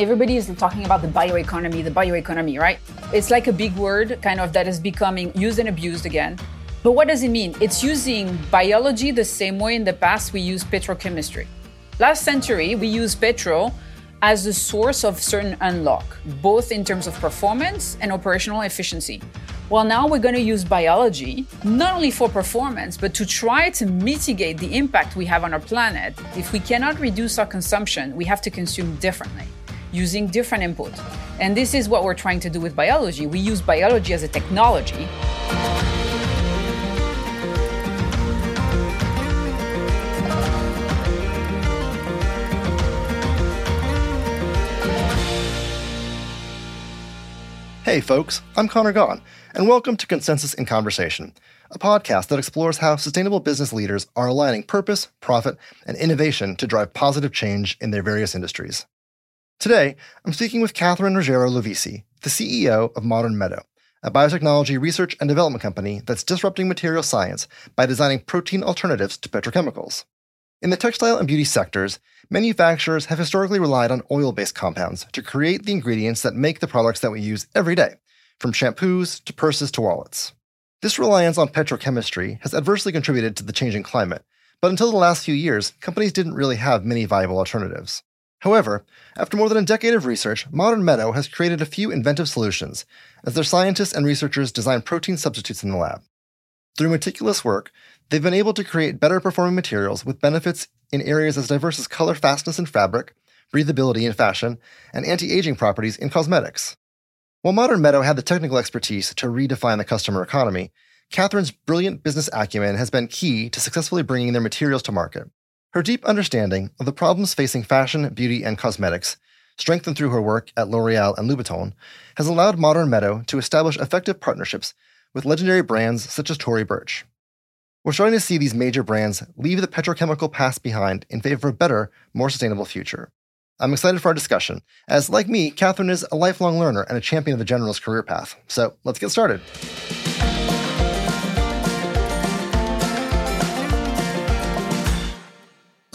everybody is talking about the bioeconomy, the bioeconomy, right? It's like a big word, kind of that is becoming used and abused again. But what does it mean? It's using biology the same way in the past we used petrochemistry. Last century, we used petrol as the source of certain unlock, both in terms of performance and operational efficiency. Well, now we're going to use biology not only for performance, but to try to mitigate the impact we have on our planet. If we cannot reduce our consumption, we have to consume differently using different input. And this is what we're trying to do with biology. We use biology as a technology. Hey, folks, I'm Conor Gaughan, and welcome to Consensus in Conversation, a podcast that explores how sustainable business leaders are aligning purpose, profit, and innovation to drive positive change in their various industries. Today, I'm speaking with Catherine Roggero Lovisi, the CEO of Modern Meadow, a biotechnology research and development company that's disrupting material science by designing protein alternatives to petrochemicals. In the textile and beauty sectors, manufacturers have historically relied on oil based compounds to create the ingredients that make the products that we use every day, from shampoos to purses to wallets. This reliance on petrochemistry has adversely contributed to the changing climate, but until the last few years, companies didn't really have many viable alternatives. However, after more than a decade of research, Modern Meadow has created a few inventive solutions as their scientists and researchers design protein substitutes in the lab. Through meticulous work, they've been able to create better performing materials with benefits in areas as diverse as color fastness in fabric, breathability in fashion, and anti aging properties in cosmetics. While Modern Meadow had the technical expertise to redefine the customer economy, Catherine's brilliant business acumen has been key to successfully bringing their materials to market. Her deep understanding of the problems facing fashion, beauty, and cosmetics, strengthened through her work at L'Oreal and Louboutin, has allowed Modern Meadow to establish effective partnerships with legendary brands such as Tory Burch. We're starting to see these major brands leave the petrochemical past behind in favor of a better, more sustainable future. I'm excited for our discussion, as like me, Catherine is a lifelong learner and a champion of the generalist career path. So let's get started.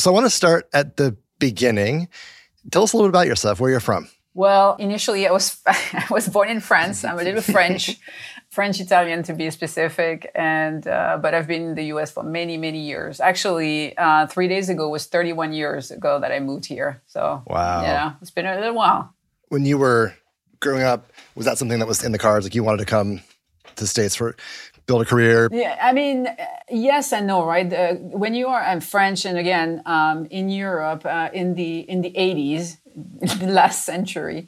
So I want to start at the beginning. Tell us a little bit about yourself, where you're from. Well, initially I was I was born in France. I'm a little French, French Italian to be specific, and uh, but I've been in the U.S. for many many years. Actually, uh, three days ago was 31 years ago that I moved here. So wow, yeah, it's been a little while. When you were growing up, was that something that was in the cards? Like you wanted to come to the states for build a career? Yeah, I mean, yes and no, right? Uh, when you are I'm French, and again um, in Europe uh, in the in the 80s, the last century,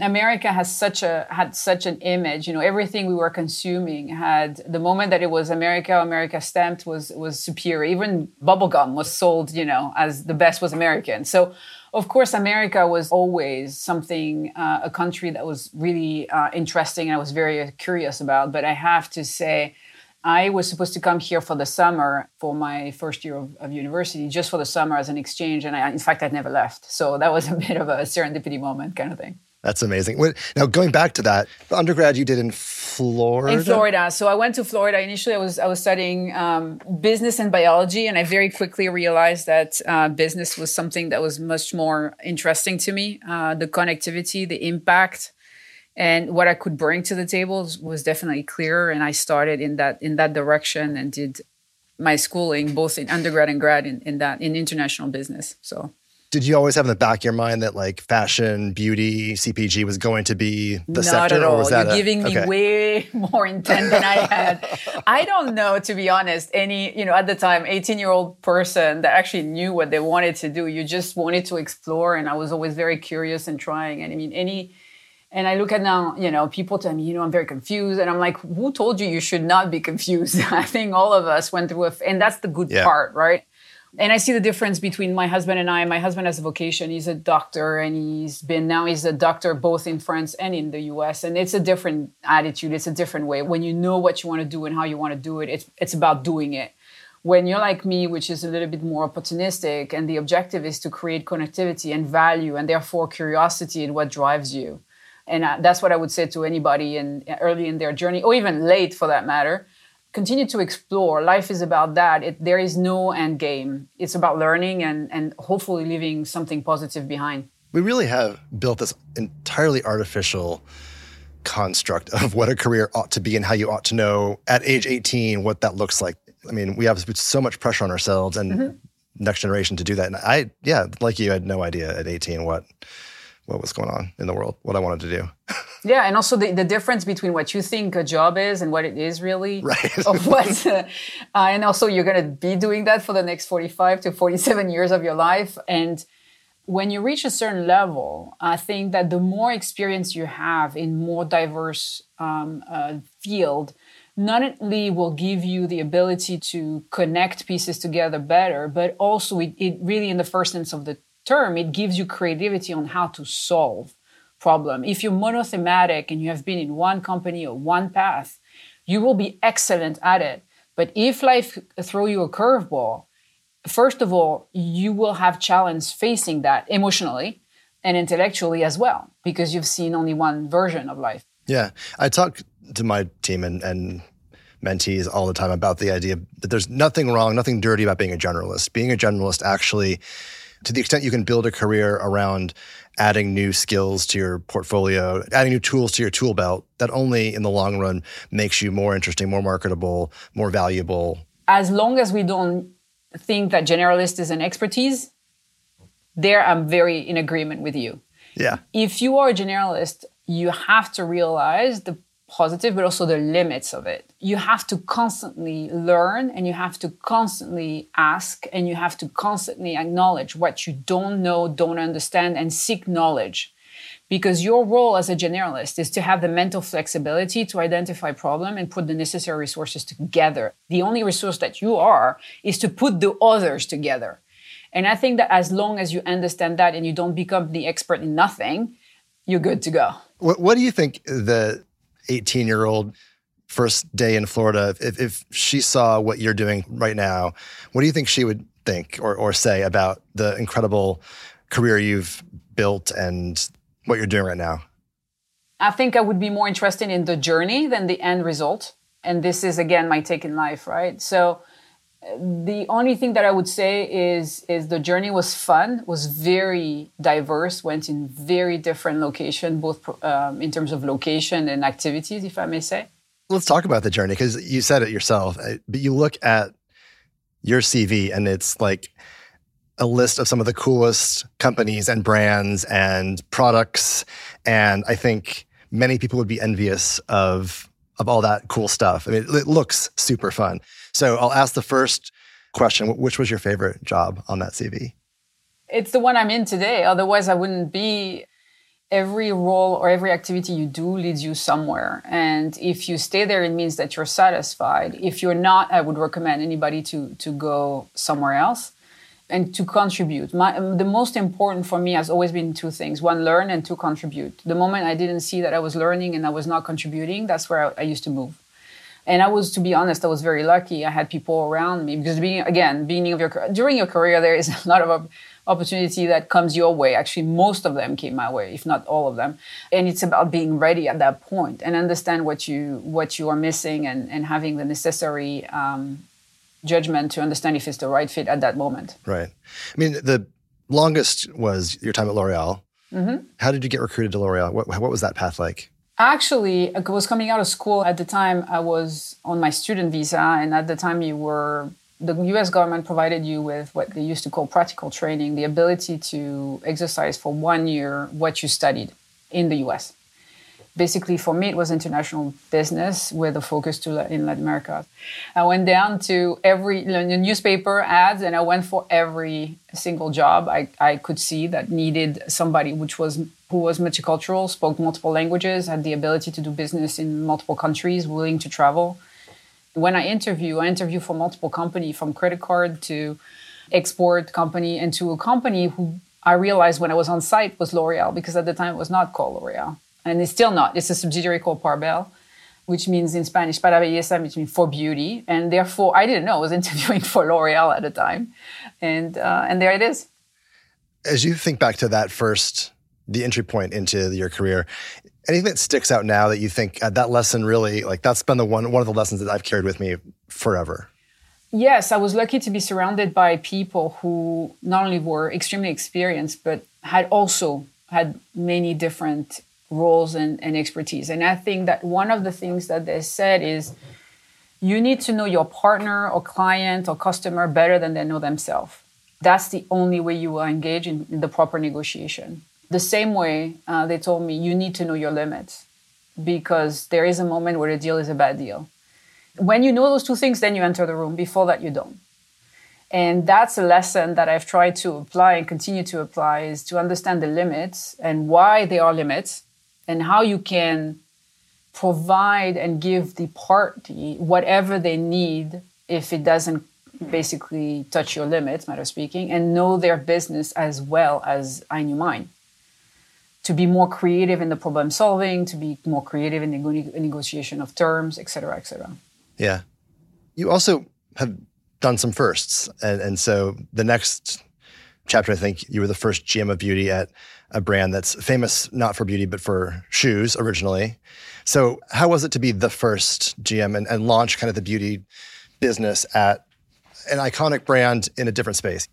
America has such a had such an image. You know, everything we were consuming had the moment that it was America, America stamped was was superior. Even bubblegum was sold, you know, as the best was American. So of course, America was always something, uh, a country that was really uh, interesting and I was very curious about. But I have to say, I was supposed to come here for the summer for my first year of, of, university, just for the summer as an exchange. And I, in fact, I'd never left. So that was a bit of a serendipity moment kind of thing. That's amazing. Now, going back to that, the undergrad you did in Florida. In Florida, so I went to Florida. Initially, I was I was studying um, business and biology, and I very quickly realized that uh, business was something that was much more interesting to me. Uh, the connectivity, the impact, and what I could bring to the table was definitely clearer. And I started in that in that direction and did my schooling both in undergrad and grad in, in that in international business. So did you always have in the back of your mind that like fashion, beauty, CPG was going to be the Not sector? At all. Or was You're that giving a, me okay. way more intent than I had. I don't know, to be honest, any, you know, at the time, 18 year old person that actually knew what they wanted to do. You just wanted to explore. And I was always very curious and trying. And I mean, any, and I look at now, you know, people tell me, you know, I'm very confused. And I'm like, who told you you should not be confused? I think all of us went through a, and that's the good Yeah. part, right? And I see the difference between my husband and I. My husband has a vocation. He's a doctor and he's been, now he's a doctor both in France and in the US. And it's a different attitude. It's a different way. When you know what you want to do and how you want to do it, it's, it's about doing it. When you're like me, which is a little bit more opportunistic, and the objective is to create connectivity and value and therefore curiosity in what drives you. And uh, that's what I would say to anybody in, early in their journey, or even late for that matter continue to explore. Life is about that. It, there is no end game. It's about learning and, and hopefully leaving something positive behind. We really have built this entirely artificial construct of what a career ought to be and how you ought to know at age 18 what that looks like. I mean, we have so much pressure on ourselves and mm-hmm. next generation to do that. And I, yeah, like you, I had no idea at 18 what what was going on in the world, what I wanted to do. yeah, and also the, the difference between what you think a job is and what it is really. Right. of what, uh, and also you're going to be doing that for the next 45 to 47 years of your life. And when you reach a certain level, I think that the more experience you have in more diverse um, uh, field, not only will give you the ability to connect pieces together better, but also it, it really, in the first sense of the term, it gives you creativity on how to solve problem. If you're monothematic and you have been in one company or one path, you will be excellent at it. But if life throw you a curveball, first of all, you will have challenge facing that emotionally and intellectually as well, because you've seen only one version of life. Yeah. I talk to my team and, and mentees all the time about the idea that there's nothing wrong, nothing dirty about being a generalist. Being a generalist actually, to the extent you can build a career around adding new skills to your portfolio, adding new tools to your tool belt, that only in the long run makes you more interesting, more marketable, more valuable. As long as we don't think that generalist is an expertise, there I'm very in agreement with you. Yeah. If you are a generalist, you have to realize the positive, but also the limits of it. You have to constantly learn and you have to constantly ask and you have to constantly acknowledge what you don't know, don't understand, and seek knowledge. Because your role as a generalist is to have the mental flexibility to identify problem and put the necessary resources together. The only resource that you are is to put the others together. And i think that as long as you understand that and you don't become the expert in nothing you're good to go. What, what do you think the 18 year old first day in florida if, if she saw what you're doing right now what do you think she would think or, or say about the incredible career you've built and what you're doing right now? I think I would be more interested in the journey than the end result. And this is again my take in life, right? So the only thing that I would say is is the journey was fun, was very diverse, went in very different location, both um, in terms of location and activities, if I may say. Let's talk about the journey because you said it yourself. But you look at your CV and it's like a list of some of the coolest companies and brands and products. And I think many people would be envious of, of all that cool stuff. I mean, it, looks super fun. So I'll ask the first question Which was your favorite job on that CV? It's the one I'm in today. Otherwise, I wouldn't be. Every role or every activity you do leads you somewhere. And if you stay there, it means that you're satisfied. If you're not, I would recommend anybody to, to go somewhere else and to contribute. My, the most important for me has always been two things one, learn, and two, contribute. The moment I didn't see that I was learning and I was not contributing, that's where I, I used to move. And I was, to be honest, I was very lucky. I had people around me because, being, again, beginning of your during your career, there is a lot of opportunity that comes your way. Actually, most of them came my way, if not all of them. And it's about being ready at that point and understand what you what you are missing and, and having the necessary um, judgment to understand if it's the right fit at that moment. Right. I mean, the longest was your time at L'Oreal. Mm-hmm. How did you get recruited to L'Oreal? What, what was that path like? Actually, I was coming out of school at the time. I was on my student visa, and at the time, you were the U.S. government provided you with what they used to call practical training, the ability to exercise for one year what you studied in the U.S basically for me it was international business with a focus to in Latin America. I went down to every newspaper ads and I went for every single job I, I could see that needed somebody which was who was multicultural, spoke multiple languages, had the ability to do business in multiple countries, willing to travel. When I interview, I interview for multiple company from credit card to export company and to a company who I realized when I was on site was L'Oreal because at the time it was not called L'Oreal and it's still not. It's a subsidiary called Parbel, which means in Spanish para belleza, which means for beauty, and therefore I didn't know I was interviewing for L'Oreal at the time, and uh, and there it is. As you think back to that first, the entry point into your career, anything that sticks out now that you think uh, that lesson really like that's been the one one of the lessons that I've carried with me forever. yes, I was lucky to be surrounded by people who not only were extremely experienced, but had also had many different roles and, and expertise. And I think that one of the things that they said is you need to know your partner or client or customer better than they know themselves. That's the only way you will engage in, in the proper negotiation. The same way uh, they told me you need to know your limits because there is a moment where a deal is a bad deal. When you know those two things, then you enter the room. Before that, you don't. And that's a lesson that I've tried to apply and continue to apply is to understand the limits and why they are limits and how you can provide and give the party whatever they need if it doesn't basically touch your limits, matter of speaking, and know their business as well as I knew mine. To be more creative in the problem solving, to be more creative in the negotiation of terms, et cetera, et cetera. Yeah. You also have done some firsts. And, and so the next chapter, I think you were the first GM of beauty at a brand that's famous not for beauty, but for shoes originally. So, how was it to be the first GM and, and launch kind of the beauty business at an iconic brand in a different space?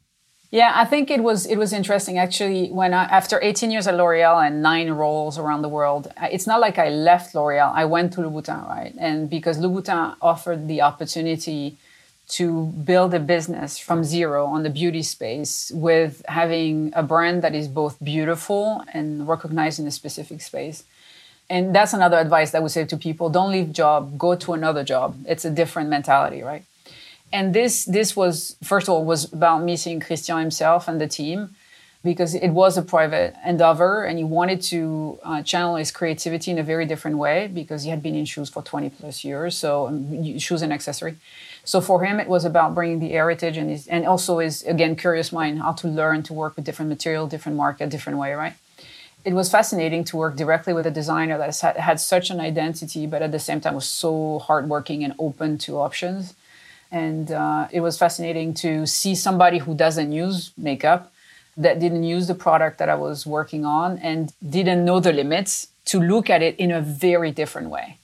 Yeah, I think it was it was interesting actually when I, after 18 years at L'Oreal and nine roles around the world, it's not like I left L'Oreal. I went to Louboutin, right? And because Louboutin offered the opportunity to build a business from zero on the beauty space with having a brand that is both beautiful and recognized in a specific space. And that's another advice that would say to people don't leave job, go to another job. It's a different mentality, right? And this this was first of all was about meeting Christian himself and the team because it was a private endeavor and he wanted to uh, channel his creativity in a very different way because he had been in shoes for 20 plus years so um, shoes and accessory so for him, it was about bringing the heritage and his, and also his again curious mind how to learn to work with different material, different market, different way, right? It was fascinating to work directly with a designer that had such an identity, but at the same time was so hardworking and open to options. And uh, it was fascinating to see somebody who doesn't use makeup, that didn't use the product that I was working on, and didn't know the limits to look at it in a very different way.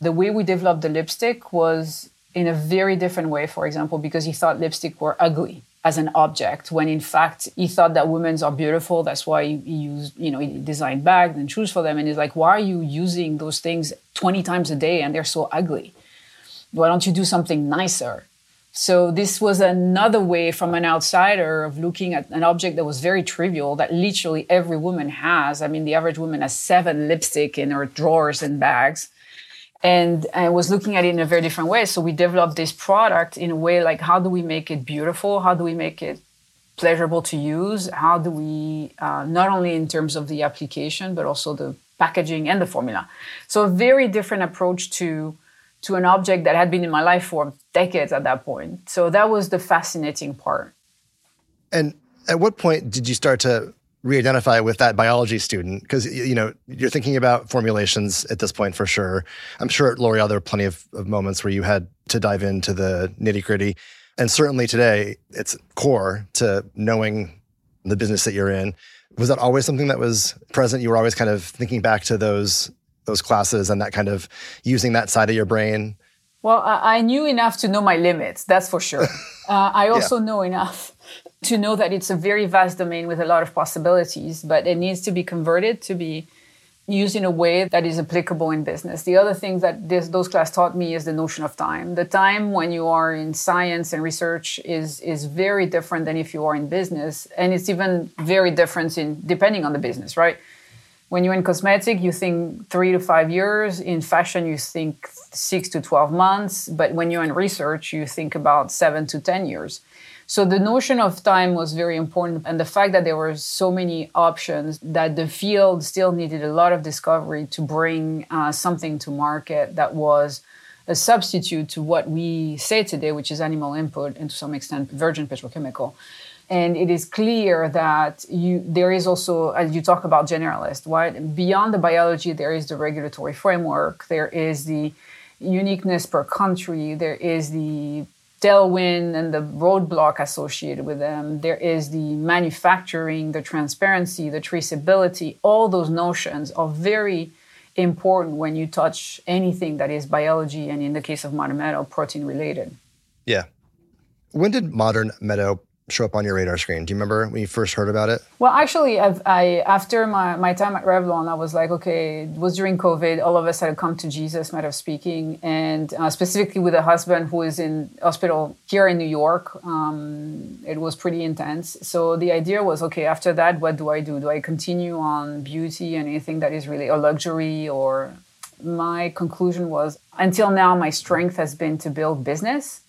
The way we developed the lipstick was in a very different way, for example, because he thought lipstick were ugly as an object, when in fact he thought that women's are beautiful. That's why he, used, you know, he designed bags and shoes for them. And he's like, why are you using those things 20 times a day and they're so ugly? Why don't you do something nicer? So this was another way from an outsider of looking at an object that was very trivial that literally every woman has. I mean, the average woman has seven lipstick in her drawers and bags and I was looking at it in a very different way. So we developed this product in a way like how do we make it beautiful? How do we make it pleasurable to use? How do we uh, not only in terms of the application but also the packaging and the formula? So a very different approach to to an object that had been in my life for decades at that point. So that was the fascinating part. And at what point did you start to re-identify with that biology student? Because you know you're thinking about formulations at this point for sure. I'm sure at l'oreal there are plenty of, of moments where you had to dive into the nitty-gritty? And certainly today it's core to knowing the business that you're in. Was that always something that was present? You were always kind of thinking back to those those classes and that kind of using that side of your brain well i, knew enough to know my limits that's for sure uh, i also yeah. know enough to know that it's a very vast domain with a lot of possibilities, but it needs to be converted to be used in a way that is applicable in business. The other thing that this, those class taught me is the notion of time. The time when you are in science and research is is very different than if you are in business, and it's even very different in depending on the business, right? When you're in cosmetic, you think three to five years. In fashion, you think six to twelve months. But when you're in research, you think about seven to ten years. So the notion of time was very important, and the fact that there were so many options that the field still needed a lot of discovery to bring uh, something to market that was a substitute to what we say today, which is animal input and to some extent virgin petrochemical. And it is clear that you, there is also, as you talk about generalist, right? Beyond the biology, there is the regulatory framework, there is the uniqueness per country, there is the tailwind and the roadblock associated with them. There is the manufacturing, the transparency, the traceability. All those notions are very important when you touch anything that is biology and in the case of Modern Meadow, protein related. Yeah. When did Modern Meadow show up on your radar screen? Do you remember when you first heard about it? Well, actually, I've, I after my, my time at Revlon, I was like, okay, it was during COVID. All of us had come to Jesus, matter of speaking, and uh, specifically with a husband who is in hospital here in New York. Um, it was pretty intense. So the idea was, okay, after that, what do I do? Do I continue on beauty and anything that is really a luxury or my conclusion was until now my strength has been to build business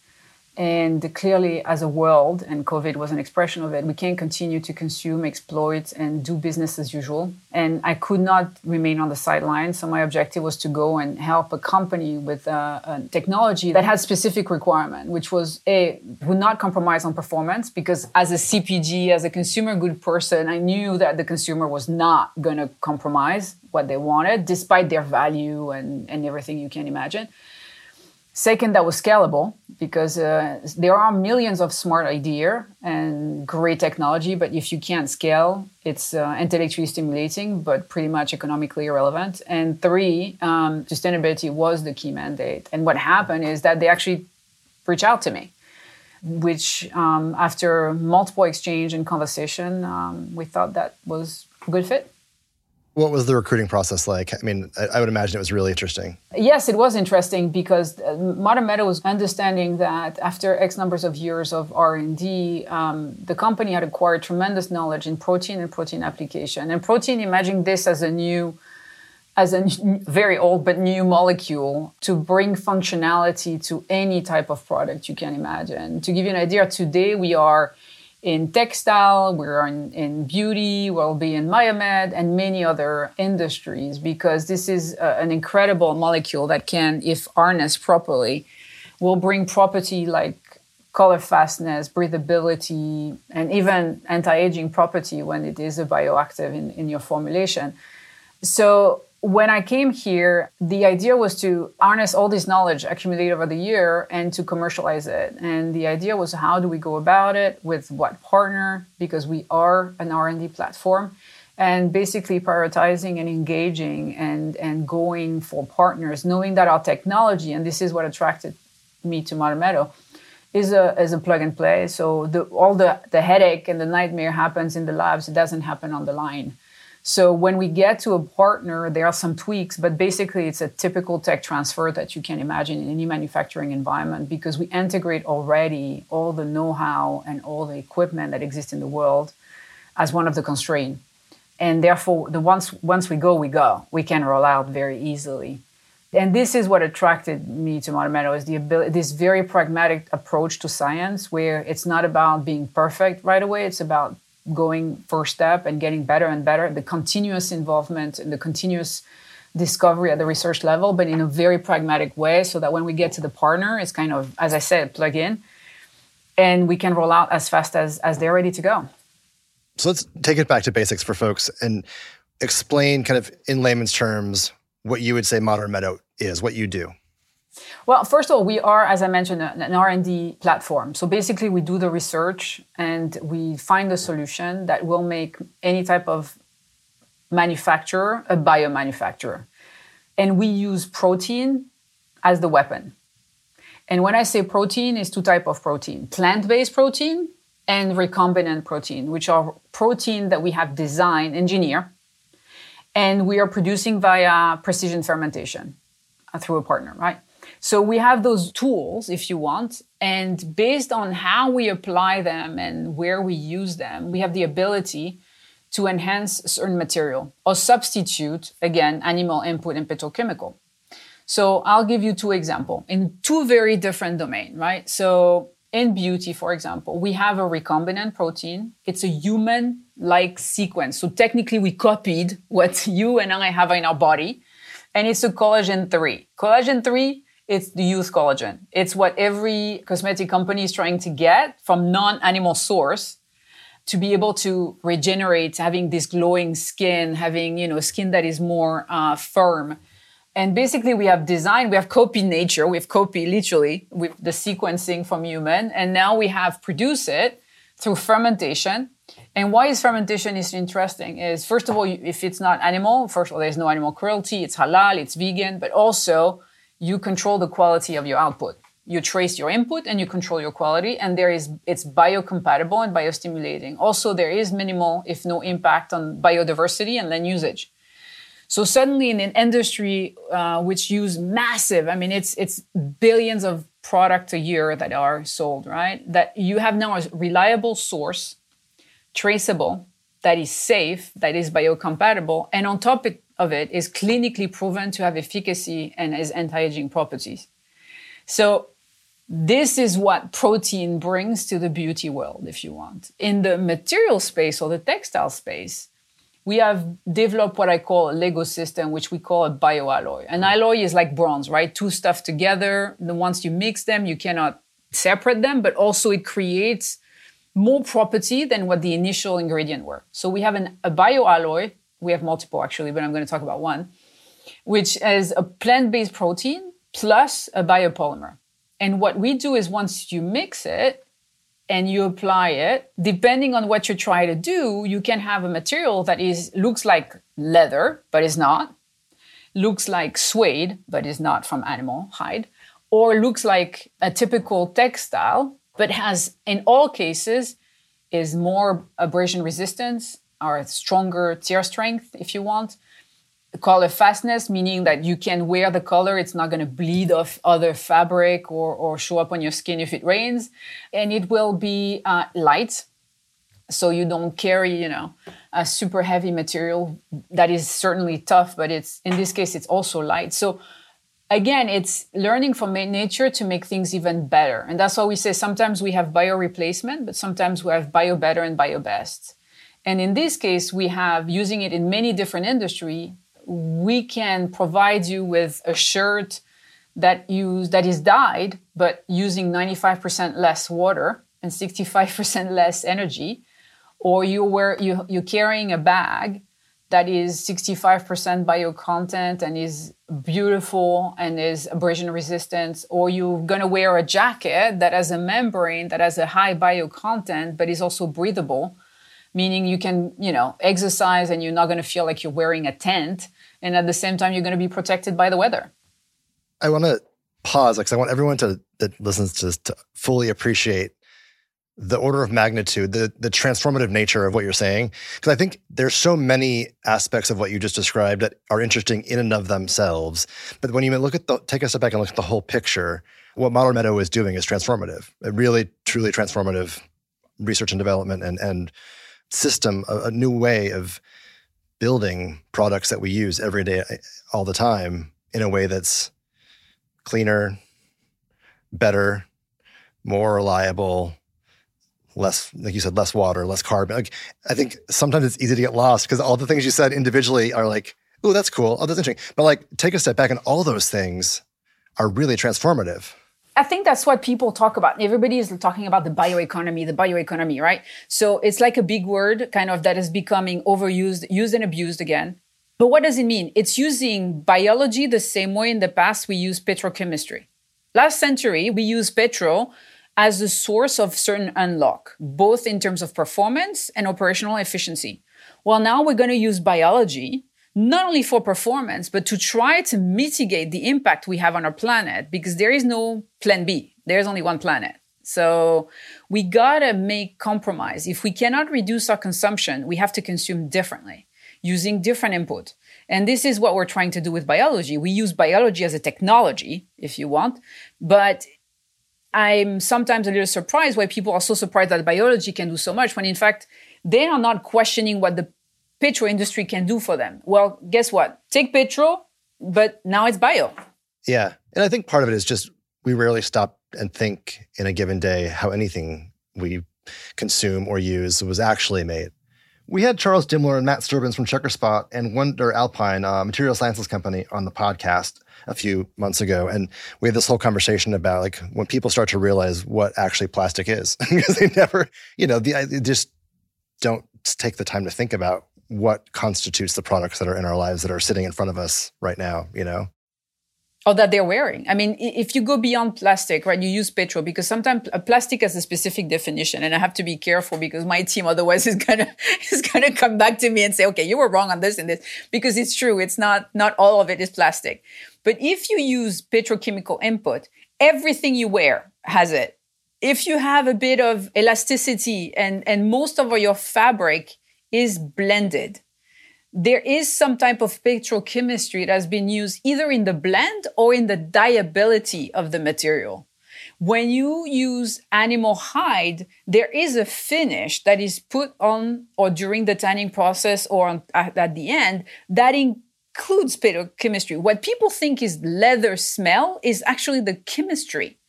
and clearly, as a world, and COVID was an expression of it, we can't continue to consume, exploit, and do business as usual. And I could not remain on the sidelines. So my objective was to go and help a company with a, a technology that had specific requirement, which was a would not compromise on performance because as a CPG, as a consumer good person, I knew that the consumer was not going to compromise what they wanted, despite their value and, and everything you can imagine. Second, that was scalable because uh, there are millions of smart idea and great technology, but if you can't scale, it's uh, intellectually stimulating, but pretty much economically irrelevant. And three, um, sustainability was the key mandate. And what happened is that they actually reached out to me, which um, after multiple exchange and conversation, um, we thought that was a good fit. What was the recruiting process like? I mean, I, would imagine it was really interesting. Yes, it was interesting because uh, Modern Meadow was understanding that after X numbers of years of R&D, um, the company had acquired tremendous knowledge in protein and protein application. And protein, imagine this as a new, as a very old but new molecule to bring functionality to any type of product you can imagine. To give you an idea, today we are in textile, we're in, in beauty, we'll be in biomed, and many other industries because this is a, an incredible molecule that can, if harnessed properly, will bring property like color fastness, breathability, and even anti-aging property when it is a bioactive in, in your formulation. So when I came here, the idea was to harness all this knowledge accumulated over the year and to commercialize it. And the idea was how do we go about it with what partner because we are an R&D platform and basically prioritizing and engaging and and going for partners knowing that our technology and this is what attracted me to Modern is a is a plug and play. So the all the the headache and the nightmare happens in the labs. It doesn't happen on the line. So when we get to a partner, there are some tweaks, but basically it's a typical tech transfer that you can imagine in any manufacturing environment because we integrate already all the know-how and all the equipment that exists in the world as one of the constraints. And therefore, the once once we go, we go. We can roll out very easily. And this is what attracted me to Modern is the ability, this very pragmatic approach to science, where it's not about being perfect right away. It's about going first step and getting better and better, the continuous involvement and the continuous discovery at the research level, but in a very pragmatic way, so that when we get to the partner, it's kind of, as I said, plug in, and we can roll out as fast as as they're ready to go. So let's take it back to basics for folks and explain, kind of in layman's terms, what you would say Modern Meadow is, what you do. Well, first of all, we are, as I mentioned, an R&D platform. So basically, we do the research and we find a solution that will make any type of manufacturer a biomanufacturer. And we use protein as the weapon. And when I say protein, it's two type of protein: plant-based protein and recombinant protein, which are protein that we have designed, engineer, and we are producing via precision fermentation uh, through a partner, right? So we have those tools, if you want, and based on how we apply them and where we use them, we have the ability to enhance certain material or substitute, again, animal input and petrochemical. So I'll give you two examples in two very different domains, right? So in beauty, for example, we have a recombinant protein. It's a human like sequence. So technically, we copied what you and I have in our body, and it's a collagen 3. Collagen 3 it's the youth collagen. It's what every cosmetic company is trying to get from non-animal source to be able to regenerate, having this glowing skin, having you know skin that is more uh, firm. And basically, we have design, we have copied nature, we have copied literally with the sequencing from human, and now we have produced it through fermentation. And why is fermentation is interesting is first of all, if it's not animal, first of all, there's no animal cruelty, it's halal, it's vegan, but also you control the quality of your output. you trace your input and you control your quality and there is it's biocompatible and biostimulating. Also there is minimal if no impact on biodiversity and land usage. So suddenly in an industry uh, which use massive i mean it's it's billions of product a year that are sold right? That you have now a reliable source traceable that is safe that is biocompatible and on top of it is clinically proven to have efficacy and has anti-aging properties so this is what protein brings to the beauty world, if you want. In the material space or the textile space, we have developed what I call a Lego system, which we call a bioalloy. An alloy is like bronze, right? Two stuff together. The once you mix them, you cannot separate them, but also it creates more property than what the initial ingredient were. So we have an, a bioalloy. We have multiple actually, but I'm going to talk about one, which is a plant-based protein plus a biopolymer. And what we do is once you mix it and you apply it, depending on what you try to do, you can have a material that is looks like leather, but is not, looks like suede, but is not from animal hide, or looks like a typical textile, but has in all cases is more abrasion resistance or stronger tear strength if you want color fastness, meaning that you can wear the color, it's not going to bleed off other fabric or, or show up on your skin if it rains. And it will be uh, light, so you don't carry, you know, a super heavy material that is certainly tough, but it's in this case, it's also light. So again, it's learning from nature to make things even better. And that's why we say sometimes we have bio replacement, but sometimes we have bio better and bio best. And in this case, we have using it in many different industry we can provide you with a shirt that use that is dyed but using 95% less water and 65% less energy. Or you wear you, you're carrying a bag that is 65% bio content and is beautiful and is abrasion resistant. Or you're going to wear a jacket that has a membrane that has a high bio content but is also breathable meaning you can, you know, exercise and you're not going to feel like you're wearing a tent. And at the same time, you're going to be protected by the weather. I want to pause because I want everyone to that listens to, to fully appreciate the order of magnitude, the the transformative nature of what you're saying. Because I think there's so many aspects of what you just described that are interesting in and of themselves. But when you look at the take a step back and look at the whole picture, what Modern Meadow is doing is transformative. A really, truly transformative research and development and and system, a, a, new way of building products that we use every day, eh, all the time, in a way that's cleaner, better, more reliable, less, like you said, less water, less carbon. Like, I think sometimes it's easy to get lost because all the things you said individually are like, oh, that's cool. Oh, that's interesting. But like, take a step back, and all those things are really transformative. I think that's what people talk about. Everybody is talking about the bioeconomy, the bioeconomy, right? So it's like a big word kind of that is becoming overused, used and abused again. But what does it mean? It's using biology the same way in the past we use petrochemistry. Last century, we used petrol as a source of certain unlock, both in terms of performance and operational efficiency. Well, now we're going to use biology not only for performance, but to try to mitigate the impact we have on our planet because there is no plan B. There's only one planet. So we gotta make compromise. If we cannot reduce our consumption, we have to consume differently using different input. And this is what we're trying to do with biology. We use biology as a technology, if you want, but I'm sometimes a little surprised why people are so surprised that biology can do so much when in fact they are not questioning what the petrol industry can do for them. Well, guess what? Take petrol, but now it's bio. Yeah. And I think part of it is just we rarely stop and think in a given day how anything we consume or use was actually made. We had Charles Dimmler and Matt Sterbenz from Checkerspot and WNDR Alpine, a material sciences company, on the podcast a few months ago. And we had this whole conversation about like when people start to realize what actually plastic is, because they never, you know, they just don't take the time to think about what constitutes the products that are in our lives that are sitting in front of us right now, you know? Or that they're wearing. I mean, if you go beyond plastic, right, you use petrol because sometimes uh, plastic has a specific definition, and I have to be careful because my team otherwise is gonna is gonna come back to me and say, okay, you were wrong on this and this because it's true. It's not not all of it is plastic, but if you use petrochemical input, everything you wear has it. If you have a bit of elasticity and, and most of your fabric is blended, there is some type of petrochemistry that has been used either in the blend or in the dyeability of the material. When you use animal hide, there is a finish that is put on or during the tanning process or on, at, at the end that includes petrochemistry. What people think is leather smell is actually the chemistry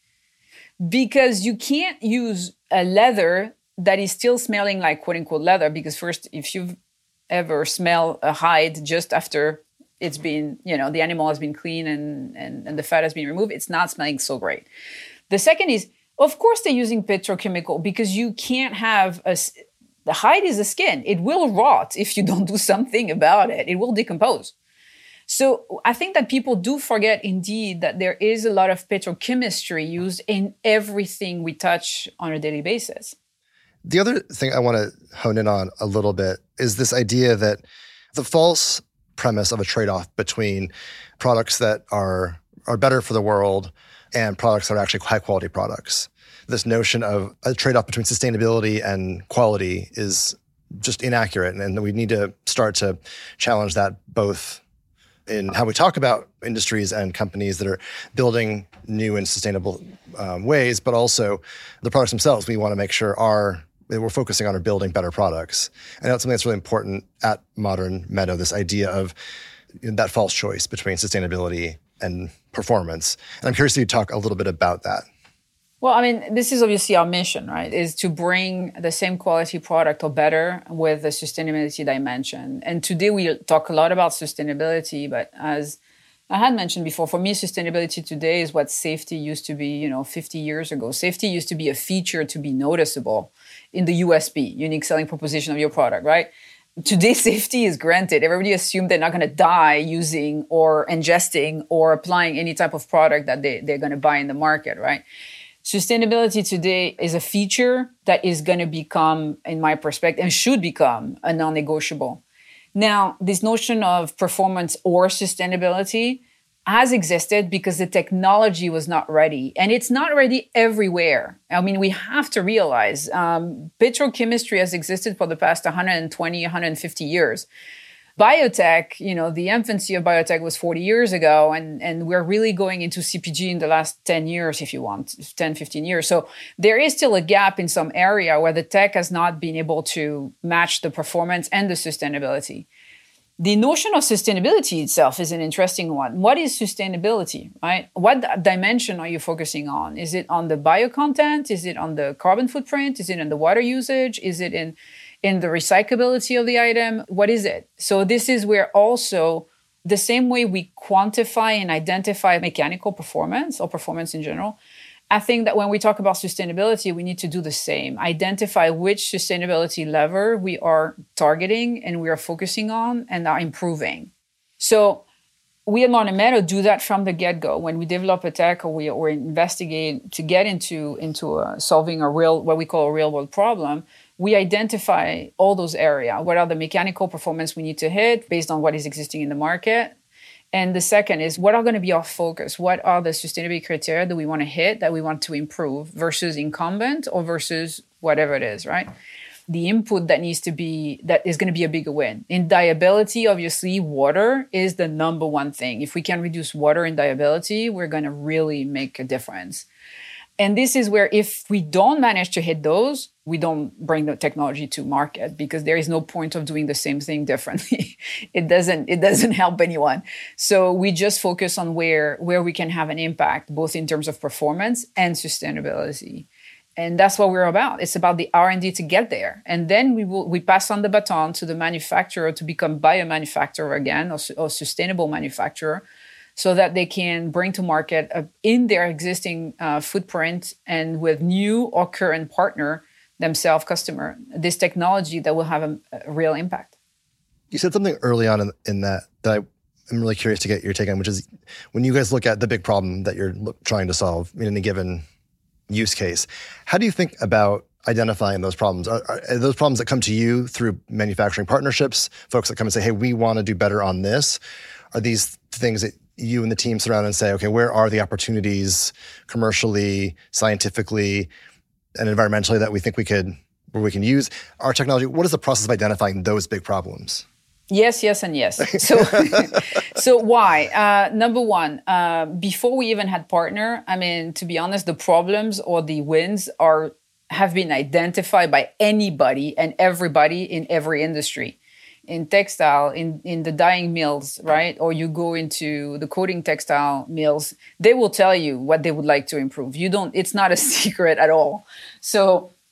because you can't use a leather that is still smelling like quote unquote leather because first if you've ever smell a hide just after it's been, you know, the animal has been clean and, and, and the fat has been removed, it's not smelling so great. The second is, of course, they're using petrochemical because you can't have a, the hide is the skin. It will rot if you don't do something about it. It will decompose. So I think that people do forget indeed that there is a lot of petrochemistry used in everything we touch on a daily basis. The other thing I want to hone in on a little bit is this idea that the false premise of a trade-off between products that are are better for the world and products that are actually high quality products. This notion of a trade-off between sustainability and quality is just inaccurate and we need to start to challenge that both in how we talk about industries and companies that are building new and sustainable um, ways, but also the products themselves. We want to make sure are we're focusing on are building better products. And that's something that's really important at Modern Meadow, this idea of that false choice between sustainability and performance. And I'm curious if you talk a little bit about that. Well, I mean, this is obviously our mission, right? Is to bring the same quality product or better with the sustainability dimension. And today we talk a lot about sustainability, but as I had mentioned before, for me, sustainability today is what safety used to be, you know, 50 years ago. Safety used to be a feature to be noticeable in the USP, unique selling proposition of your product, right? Today, safety is granted. Everybody assumes they're not going to die using or ingesting or applying any type of product that they, they're going to buy in the market, right? Sustainability today is a feature that is going to become, in my perspective, and should become a non negotiable. Now, this notion of performance or sustainability has existed because the technology was not ready and it's not ready everywhere. I mean we have to realize um, petrochemistry has existed for the past 120 150 years. Biotech you know the infancy of biotech was 40 years ago and and we're really going into cpg in the last 10 years if you want 10 15 years. So there is still a gap in some area where the tech has not been able to match the performance and the sustainability the notion of sustainability itself is an interesting one. What is sustainability, right? What dimension are you focusing on? Is it on the bio content? Is it on the carbon footprint? Is it in the water usage? Is it in in the recyclability of the item? What is it? So this is where also the same way we quantify and identify mechanical performance or performance in general, I think that when we talk about sustainability, we need to do the same. Identify which sustainability lever we are targeting and we are focusing on and are improving. So we at Meadow do that from the get-go. When we develop a tech or we or investigate to get into into uh, solving a real what we call a real world problem, we identify all those areas. What are the mechanical performance we need to hit based on what is existing in the market? And the second is what are going to be our focus? What are the sustainability criteria that we want to hit, that we want to improve versus incumbent or versus whatever it is, right? The input that needs to be, that is going to be a bigger win. In dyeability, obviously, water is the number one thing. If we can reduce water in dyeability, we're going to really make a difference. And this is where if we don't manage to hit those, we don't bring the technology to market because there is no point of doing the same thing differently. it doesn't it doesn't help anyone. So we just focus on where where we can have an impact both in terms of performance and sustainability. And that's what we're about. It's about the R&D to get there. And then we will we pass on the baton to the manufacturer to become biomanufacturer again or, or sustainable manufacturer so that they can bring to market a, in their existing uh, footprint and with new or current partner themselves customer this technology that will have a, a, real impact. You said something early on in, in that that i'm really curious to get your take on which is when you guys look at the big problem that you're trying to solve in any given use case how do you think about identifying those problems? Are, are, those problems that come to you through manufacturing partnerships folks that come and say hey we want to do better on this. Are these things that you and the team sit around and say, okay, where are the opportunities commercially, scientifically, and environmentally that we think we could where we can use our technology? What is the process of identifying those big problems? Yes, yes, and yes. So, so why? Uh, number one, uh, before we even had partner, I mean, to be honest, the problems or the wins are have been identified by anybody and everybody in every industry in textile in in the dyeing mills right? Or you go into the coating textile mills they will tell you what they would like to improve. You don't it's not a secret at all. So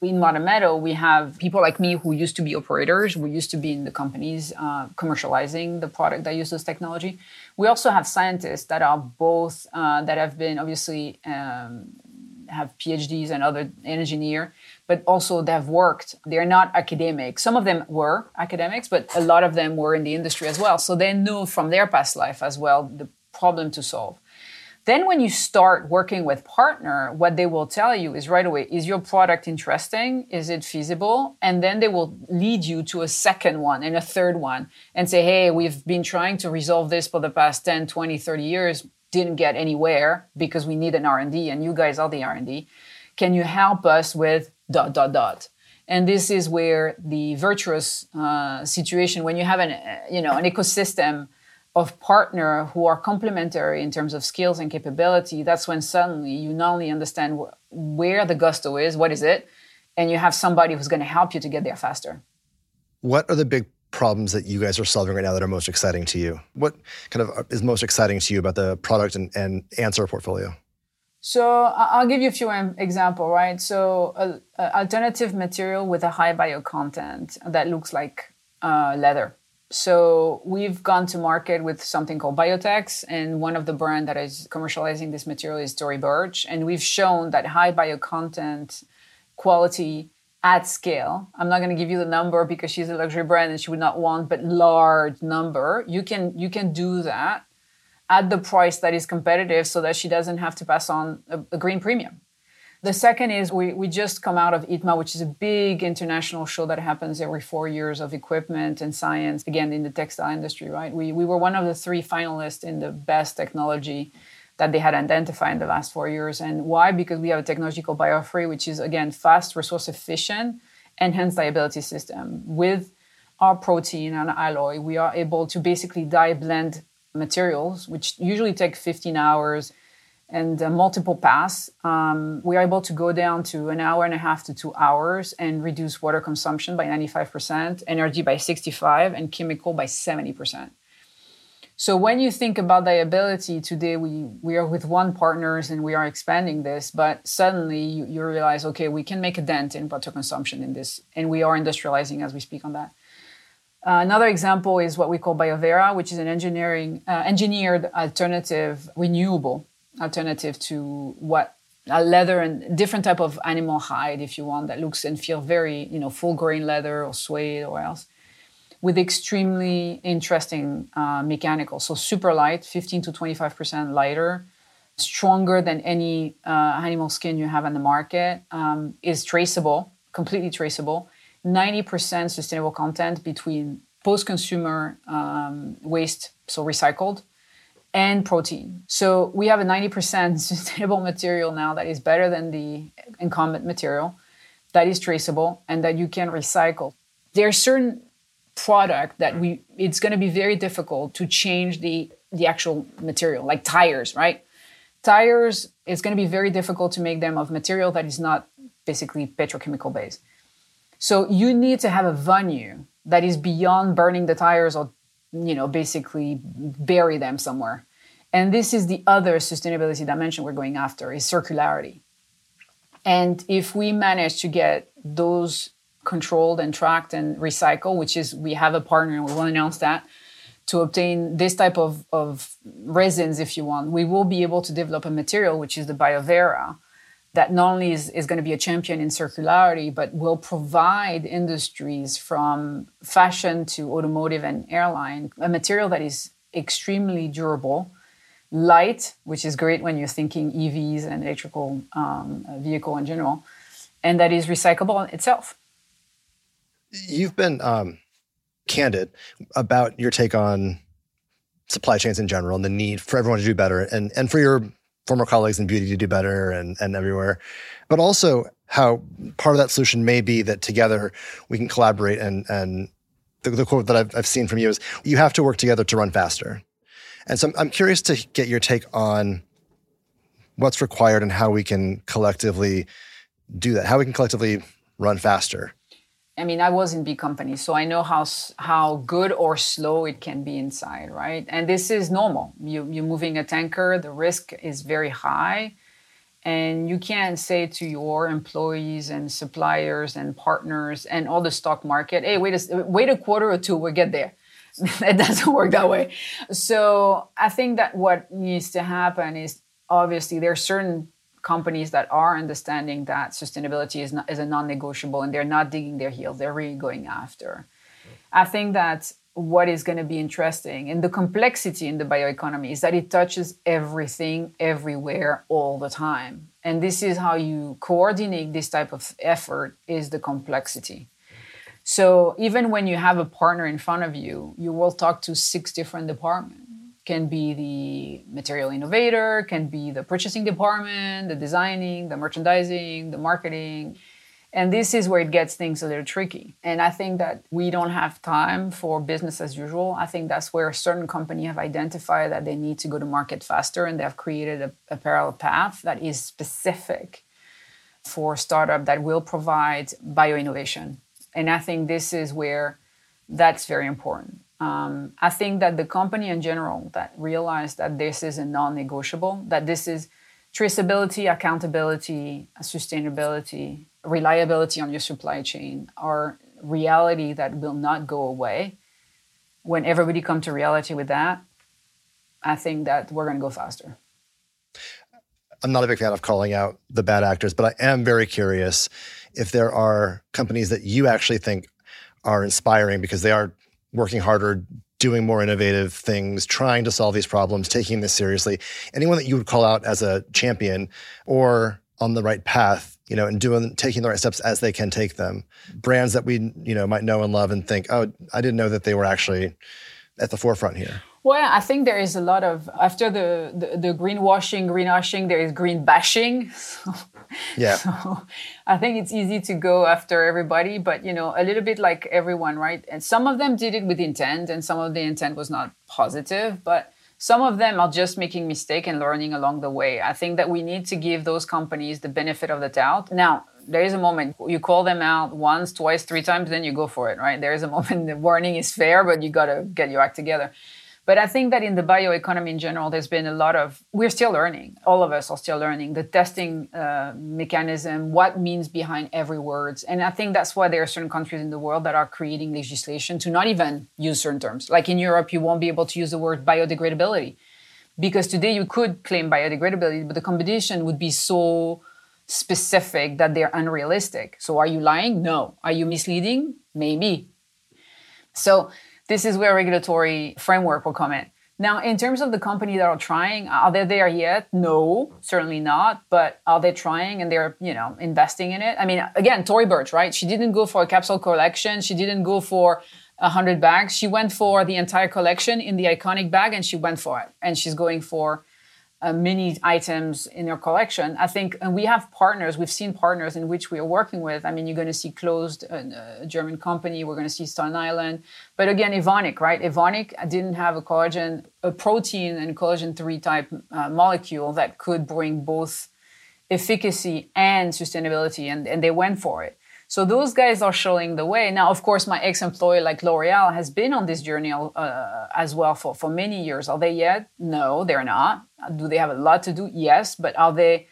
in modern we have people like me who used to be operators we used to be in the companies uh, commercializing the product that uses technology. We also have scientists that are both uh, that have been obviously um, have phds and other engineer but also they have worked. They're not academics. Some of them were academics, but a lot of them were in the industry as well. So they know from their past life as well the problem to solve. Then when you start working with partner, what they will tell you is right away, is your product interesting? Is it feasible? And then they will lead you to a second one and a third one and say, hey, we've been trying to resolve this for the past 10, 20, 30 years, didn't get anywhere because we need an R&D and you guys are the R&D. Can you help us with dot dot dot. And this is where the virtuous uh, situation when you have an uh, you know an ecosystem of partner who are complementary in terms of skills and capability that's when suddenly you not only understand wh- where the gusto is what is it and you have somebody who's going to help you to get there faster. What are the big problems that you guys are solving right now that are most exciting to you? What kind of uh, is most exciting to you about the product and, and answer portfolio so I'll give you a few example, right? So a, a alternative material with a high bio content that looks like uh, leather. So we've gone to market with something called Biotex, and one of the brand that is commercializing this material is Tory Burch, and we've shown that high bio content quality at scale. I'm not going to give you the number because she's a luxury brand and she would not want, but large number. You can you can do that at the price that is competitive so that she doesn't have to pass on a, a green premium. The second is we, we just come out of ITMA, which is a big international show that happens every four years of equipment and science, again, in the textile industry, right? We, we were one of the three finalists in the best technology that they had identified in the last four years. And why? Because we have a technology called BioFreed, which is, again, fast, resource efficient, enhanced dyeability system. With our protein and alloy, we are able to basically dye blend materials, which usually take 15 hours and uh, multiple pass, um, we are able to go down to an hour and a half to two hours and reduce water consumption by 95%, energy by 65, and chemical by 70%. So when you think about dyeability today, we, we are with one partners and we are expanding this, but suddenly you, you realize, okay, we can make a dent in water consumption in this, and we are industrializing as we speak on that. Uh, another example is what we call BioVera, which is an engineering uh, engineered alternative, renewable alternative to what a leather and different type of animal hide, if you want, that looks and feel very, you know, full grain leather or suede or else, with extremely interesting uh, mechanical. So super light, 15 to 25 percent lighter, stronger than any uh, animal skin you have on the market, um, is traceable, completely traceable 90% sustainable content between post consumer um, waste, so recycled, and protein. So we have a 90% sustainable material now that is better than the incumbent material, that is traceable, and that you can recycle. There are certain product that we it's going to be very difficult to change the the actual material like tires right tires it's going to be very difficult to make them of material that is not basically petrochemical based so you need to have a venue that is beyond burning the tires or, you know, basically bury them somewhere. And this is the other sustainability dimension we're going after is circularity. And if we manage to get those controlled and tracked and recycled, which is we have a partner and we will announce that to obtain this type of, of resins, if you want, we will be able to develop a material which is the BioVera, that not only is, is going to be a champion in circularity, but will provide industries from fashion to automotive and airline a material that is extremely durable, light, which is great when you're thinking EVs and electrical um, vehicle in general, and that is recyclable itself. You've been um, candid about your take on supply chains in general and the need for everyone to do better and, and for your former colleagues in beauty to do better and, and everywhere. But also how part of that solution may be that together we can collaborate and, and the, the quote that I've, I've seen from you is you have to work together to run faster. And so I'm, I'm curious to get your take on what's required and how we can collectively do that, how we can collectively run faster. I mean, I was in big companies, so I know how how good or slow it can be inside, right? And this is normal. You you're moving a tanker, the risk is very high, and you can't say to your employees and suppliers and partners and all the stock market, "Hey, wait a wait a quarter or two, we'll get there." it doesn't work that way. So I think that what needs to happen is obviously there are certain companies that are understanding that sustainability is, not, is a non-negotiable and they're not digging their heels they're really going after. I think that what is going to be interesting and the complexity in the bioeconomy is that it touches everything everywhere all the time. And this is how you coordinate this type of effort is the complexity. So even when you have a partner in front of you you will talk to six different departments can be the material innovator, can be the purchasing department, the designing, the merchandising, the marketing. And this is where it gets things a little tricky. And I think that we don't have time for business as usual. I think that's where certain company have identified that they need to go to market faster and they have created a, a parallel path that is specific for startup that will provide bio innovation. And I think this is where that's very important. Um, I think that the company in general that realized that this is a non-negotiable, that this is traceability, accountability, sustainability, reliability on your supply chain are reality that will not go away. When everybody come to reality with that, I think that we're going to go faster. I'm not a big fan of calling out the bad actors, but I am very curious if there are companies that you actually think are inspiring because they are working harder, doing more innovative things, trying to solve these problems, taking this seriously. Anyone that you would call out as a champion or on the right path, you know, and doing taking the right steps as they can take them. Brands that we, you know, might know and love and think, oh, I didn't know that they were actually at the forefront here. Well, I think there is a lot of after the the, the greenwashing, greenwashing, there is green bashing. yeah. So I think it's easy to go after everybody, but you know, a little bit like everyone, right? And some of them did it with intent, and some of the intent was not positive, but some of them are just making mistake and learning along the way. I think that we need to give those companies the benefit of the doubt. Now, there is a moment you call them out once, twice, three times, then you go for it, right? There is a moment the warning is fair, but you got to get your act together. But I think that in the bioeconomy in general, there's been a lot of, we're still learning. All of us are still learning the testing uh, mechanism, what means behind every word. And I think that's why there are certain countries in the world that are creating legislation to not even use certain terms. Like in Europe, you won't be able to use the word biodegradability because today you could claim biodegradability, but the competition would be so specific that they're unrealistic. So are you lying? No. Are you misleading? Maybe. So this is where regulatory framework will come in. Now, in terms of the company that are trying, are they there yet? No, certainly not. But are they trying and they're, you know, investing in it? I mean, again, Tory Burch, right? She didn't go for a capsule collection. She didn't go for a hundred bags. She went for the entire collection in the iconic bag, and she went for it. And she's going for uh, many items in your collection. I think, and we have partners, we've seen partners in which we are working with. I mean, you're going to see Closed, a, a German company, we're going to see Stone Island. But again, Evonik, right? Evonik didn't have a collagen, a protein and collagen 3 type uh, molecule that could bring both efficacy and sustainability, and, and they went for it. So those guys are showing the way. Now, of course, my ex-employer like L'Oreal has been on this journey uh, as well for, for many years. Are they yet? No, they're not. Do they have a lot to do? Yes, but are they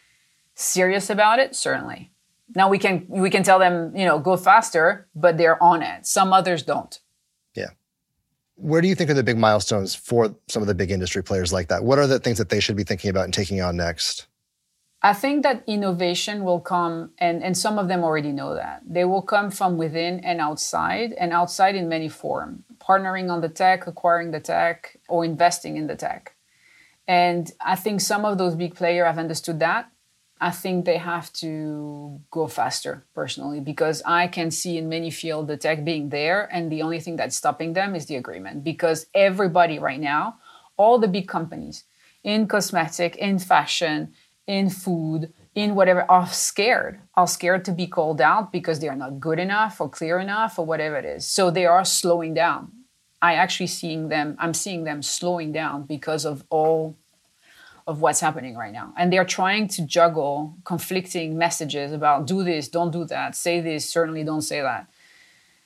serious about it? Certainly. Now we can we can tell them, you know, go faster, but they're on it. Some others don't. Yeah. Where do you think are the big milestones for some of the big industry players like that? What are the things that they should be thinking about and taking on next? I think that innovation will come, and, and some of them already know that. They will come from within and outside, and outside in many forms partnering on the tech, acquiring the tech, or investing in the tech. And I think some of those big players have understood that. I think they have to go faster personally because I can see in many fields the tech being there, and the only thing that's stopping them is the agreement because everybody right now all the big companies in cosmetic, in fashion, in food, in whatever are scared, are scared to be called out because they are not good enough or clear enough or whatever it is. So they are slowing down. I actually seeing them, I'm seeing them slowing down because of all of what's happening right now. And they're trying to juggle conflicting messages about do this, don't do that, say this, certainly don't say that.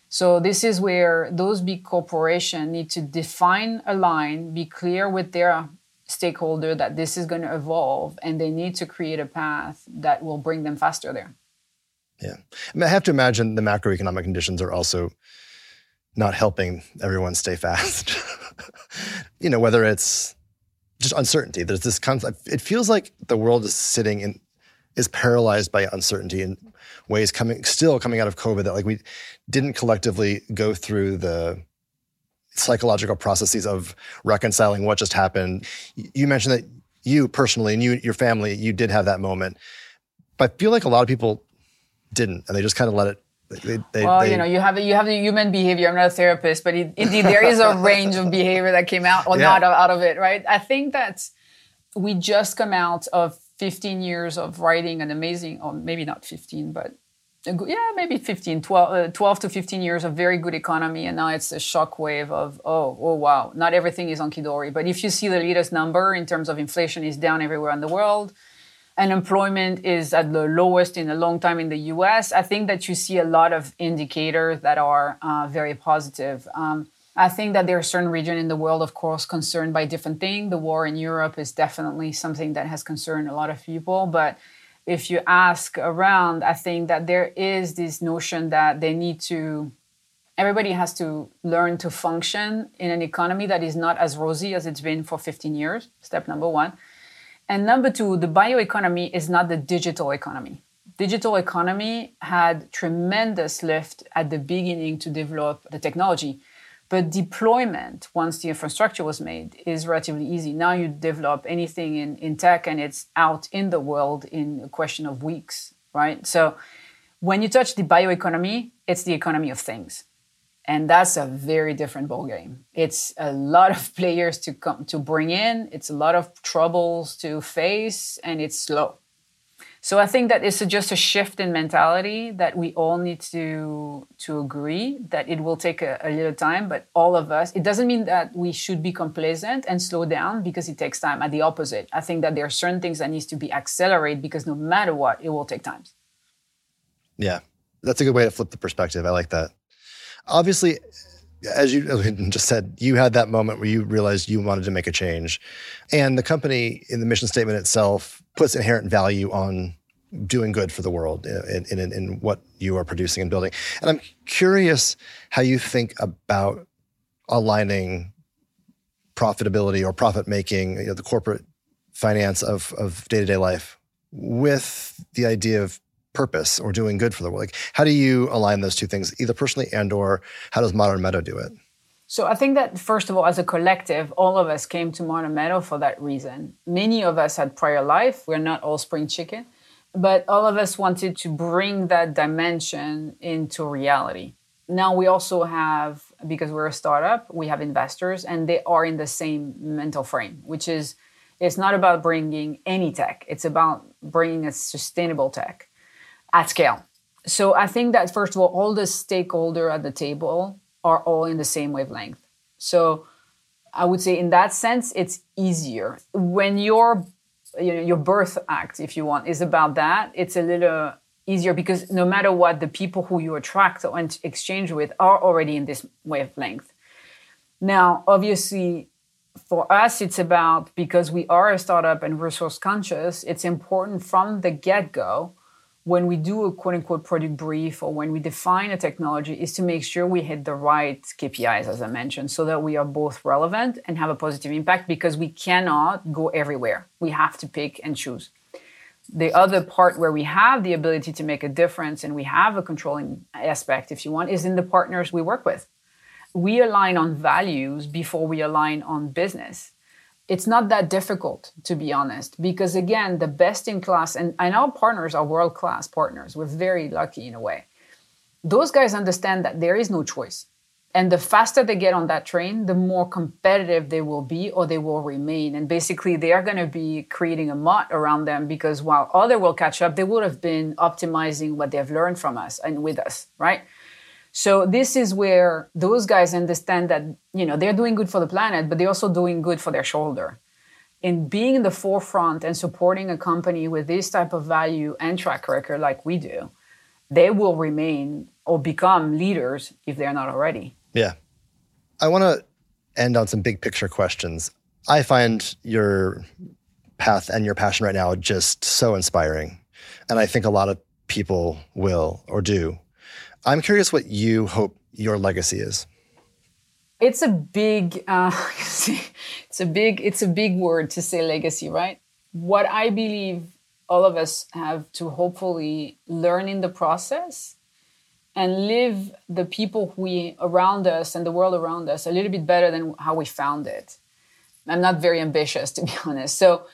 So this is where those big corporations need to define a line, be clear with their stakeholder that this is going to evolve and they need to create a path that will bring them faster there. Yeah. I, mean, I have to imagine the macroeconomic conditions are also not helping everyone stay fast. you know, whether it's just uncertainty. There's this concept. It feels like the world is sitting in, is paralyzed by uncertainty in ways coming, still coming out of COVID that like we didn't collectively go through the psychological processes of reconciling what just happened. You mentioned that you personally and you, your family, you did have that moment. But I feel like a lot of people didn't, and they just kind of let it they, they, well, they, you know, you have you have the human behavior. I'm not a therapist, but it, indeed there is a range of behavior that came out or yeah. not out of it, right? I think that we just come out of 15 years of writing an amazing, or maybe not 15, but yeah, maybe 15, 12, uh, 12 to 15 years of very good economy, and now it's a shockwave of oh, oh wow, not everything is hunky dory. But if you see the latest number in terms of inflation is down everywhere in the world unemployment is at the lowest in a long time in the US, I think that you see a lot of indicators that are uh, very positive. Um, I think that there are certain regions in the world, of course, concerned by different things. The war in Europe is definitely something that has concerned a lot of people. But if you ask around, I think that there is this notion that they need to, everybody has to learn to function in an economy that is not as rosy as it's been for 15 years. Step number one. And number two, the bioeconomy is not the digital economy. Digital economy had tremendous lift at the beginning to develop the technology. But deployment, once the infrastructure was made, is relatively easy. Now you develop anything in, in tech and it's out in the world in a question of weeks, right? So when you touch the bioeconomy, it's the economy of things and that's a very different ballgame. it's a lot of players to come to bring in it's a lot of troubles to face and it's slow so i think that it's just a shift in mentality that we all need to to agree that it will take a, a little time but all of us it doesn't mean that we should be complacent and slow down because it takes time. At the opposite i think that there are certain things that needs to be accelerated because no matter what it will take time yeah. That's a good way to flip the perspective. I like that. Obviously, as you just said, you had that moment where you realized you wanted to make a change. And the company in the mission statement itself puts inherent value on doing good for the world in, in, in, what you are producing and building. And I'm curious how you think about aligning profitability or profit making, you know, the corporate finance of, of day-to-day life with the idea of purpose or doing good for the world? Like, how do you align those two things, either personally and or how does Modern Meadow do it? So I think that first of all, as a collective, all of us came to Modern Meadow for that reason. Many of us had prior life. We're not all spring chicken, but all of us wanted to bring that dimension into reality. Now we also have, because we're a startup, we have investors, and they are in the same mental frame, which is it's not about bringing any tech. It's about bringing a sustainable tech at scale. So I think that first of all, all the stakeholder at the table are all in the same wavelength. So I would say in that sense, it's easier. When your you know, your birth act, if you want, is about that, it's a little easier because no matter what, the people who you attract or exchange with are already in this wavelength. Now, obviously, for us, it's about because we are a startup and resource conscious, it's important from the get go when we do a quote unquote product brief or when we define a technology is to make sure we hit the right KPIs, as I mentioned, so that we are both relevant and have a positive impact because we cannot go everywhere. We have to pick and choose. The other part where we have the ability to make a difference and we have a controlling aspect, if you want, is in the partners we work with. We align on values before we align on business it's not that difficult to be honest because again the best in class and, and our partners are world class partners we're very lucky in a way those guys understand that there is no choice And the faster they get on that train, the more competitive they will be or they will remain. And basically, they are going to be creating a moat around them because while other will catch up, they would have been optimizing what they've learned from us and with us, right? So this is where those guys understand that, you know, they're doing good for the planet, but they're also doing good for their shoulder. In being in the forefront and supporting a company with this type of value and track record like we do, they will remain or become leaders if they're not already. Yeah. I want to end on some big picture questions. I find your path and your passion right now just so inspiring. And I think a lot of people will or do. I'm curious what you hope your legacy is. It's a big, uh, it's a big, it's a big word to say legacy, right? What I believe all of us have to hopefully learn in the process and live the people we around us and the world around us a little bit better than how we found it. I'm not very ambitious to be honest. So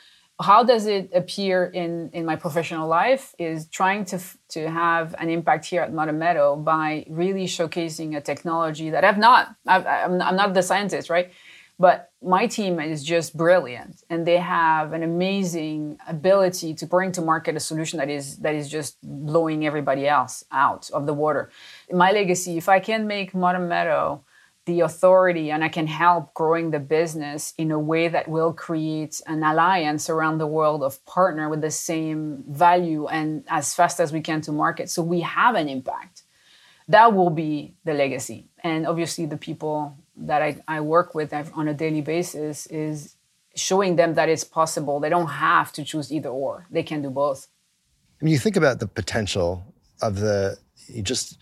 how does it appear in, in my professional life is trying to, to have an impact here at Modern Meadow by really showcasing a technology that I've not, I've, I'm, I'm not the scientist, right? But my team is just brilliant, and they have an amazing ability to bring to market a solution that is that is just blowing everybody else out of the water. My legacy, if I can make Modern Meadow the authority and I can help growing the business in a way that will create an alliance around the world of partner with the same value and as fast as we can to market so we have an impact that will be the legacy and obviously the people that I, I work with on a daily basis is showing them that it's possible. They don't have to choose either or. They can do both. I mean, you think about the potential of the you just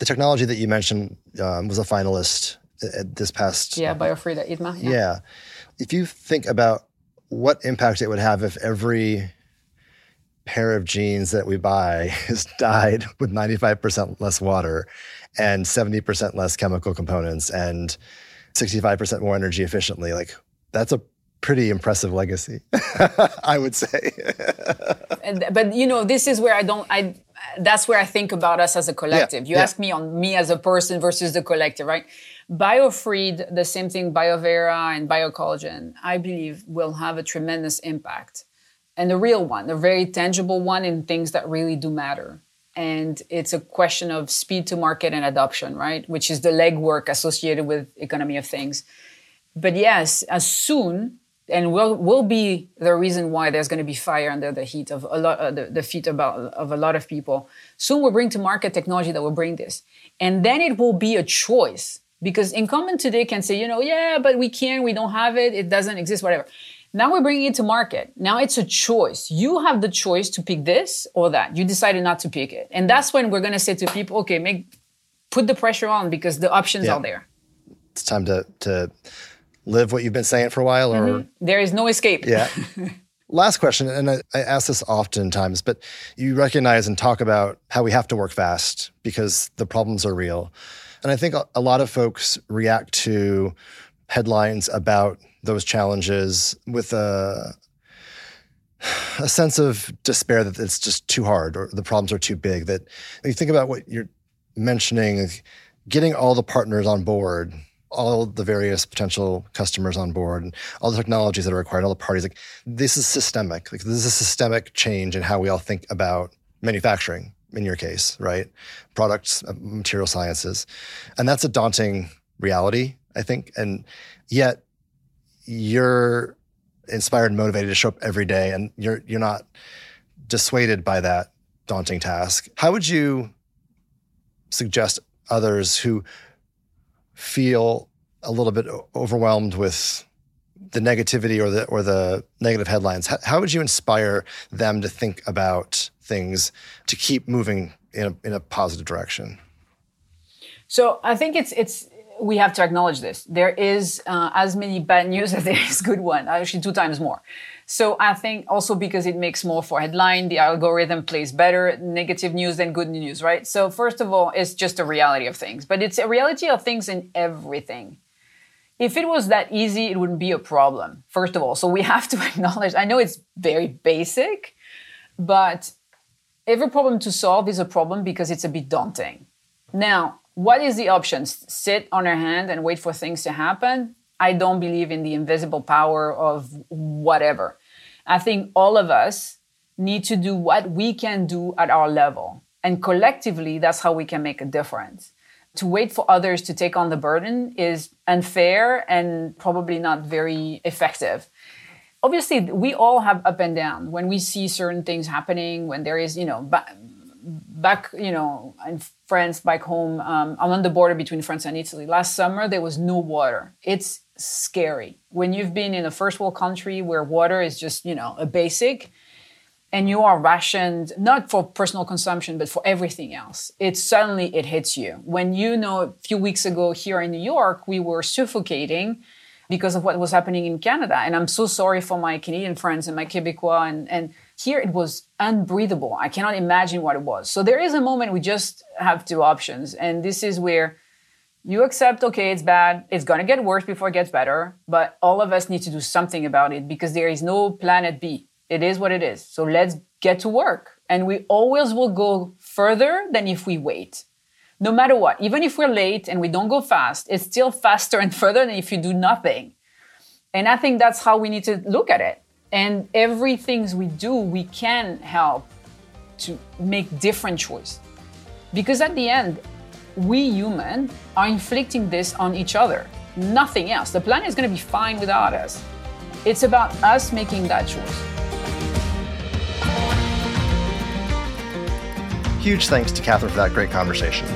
the technology that you mentioned um, was a finalist at this past yeah biofreed at ITMA. Yeah. yeah, if you think about what impact it would have if every pair of jeans that we buy is dyed with 95% less water and 70% less chemical components and 65% more energy efficiently. Like that's a pretty impressive legacy, I would say. and, but you know, this is where I don't, I, that's where I think about us as a collective. Yeah, you yeah. ask me on me as a person versus the collective, right? Biofreed, the same thing, BioVera and BioCollagen, I believe will have a tremendous impact. And the real one, a very tangible one in things that really do matter and it's a question of speed to market and adoption right which is the legwork associated with economy of things but yes as soon and will will be the reason why there's going to be fire under the heat of a lot uh, the, the feet about of a lot of people soon we'll bring to market technology that will bring this and then it will be a choice because incumbent today can say you know yeah but we can't we don't have it it doesn't exist whatever now we're bringing it to market. Now it's a choice. You have the choice to pick this or that. You decided not to pick it. And that's when we're going to say to people, okay, make put the pressure on because the options yeah. are there. It's time to to live what you've been saying for a while or mm-hmm. there is no escape. Yeah. Last question, and I, I ask this oftentimes, but you recognize and talk about how we have to work fast because the problems are real. And I think a, a lot of folks react to headlines about those challenges with a a sense of despair that it's just too hard or the problems are too big. That you think about what you're mentioning, getting all the partners on board, all the various potential customers on board, and all the technologies that are required, all the parties. Like this is systemic. Like this is a systemic change in how we all think about manufacturing. In your case, right? Products, uh, material sciences, and that's a daunting reality. I think, and yet you're inspired and motivated to show up every day and you're you're not dissuaded by that daunting task. How would you suggest others who feel a little bit overwhelmed with the negativity or the or the negative headlines? How, how would you inspire them to think about things to keep moving in a, in a positive direction? So I think it's it's we have to acknowledge this. There is uh, as many bad news as there is good one, actually two times more. So I think also because it makes more for headline, the algorithm plays better negative news than good news, right? So first of all, it's just a reality of things, but it's a reality of things in everything. If it was that easy, it wouldn't be a problem, first of all. So we have to acknowledge, I know it's very basic, but every problem to solve is a problem because it's a bit daunting. Now, What is the option? Sit on our hand and wait for things to happen? I don't believe in the invisible power of whatever. I think all of us need to do what we can do at our level. And collectively, that's how we can make a difference. To wait for others to take on the burden is unfair and probably not very effective. Obviously, we all have up and down when we see certain things happening, when there is, you know, back, you know, in France, back home, um, I'm on the border between France and Italy. Last summer, there was no water. It's scary. When you've been in a first world country where water is just, you know, a basic, and you are rationed not for personal consumption but for everything else it suddenly it hits you. When you know a few weeks ago here in new york we were suffocating because of what was happening in canada. And i'm so sorry for my canadian friends and my quebecois and, and here it was unbreathable. I cannot imagine what it was. So there is a moment we just have two options and this is where you accept okay it's bad it's going to get worse before it gets better but all of us need to do something about it because there is no planet b it is what it is. So let's get to work. And we always will go further than if we wait. No matter what, even if we're late and we don't go fast, it's still faster and further than if you do nothing. And I think that's how we need to look at it. And everything we do, we can help to make different choice. Because at the end, we human are inflicting this on each other. Nothing else. The planet is going to be fine without us. It's about us making that choice. Huge thanks to Catherine for that great conversation.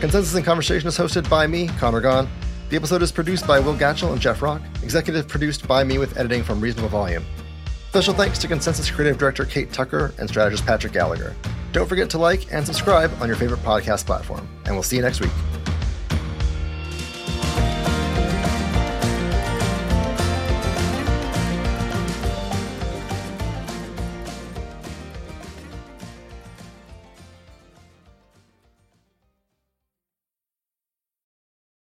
Consensus and Conversation is hosted by me, Conor Gahn. The episode is produced by Will Gatchell and Jeff Rock, executive produced by me with editing from Reasonable Volume. Special thanks to Consensus Creative Director Kate Tucker and strategist Patrick Gallagher. Don't forget to like and subscribe on your favorite podcast platform, and we'll see you next week.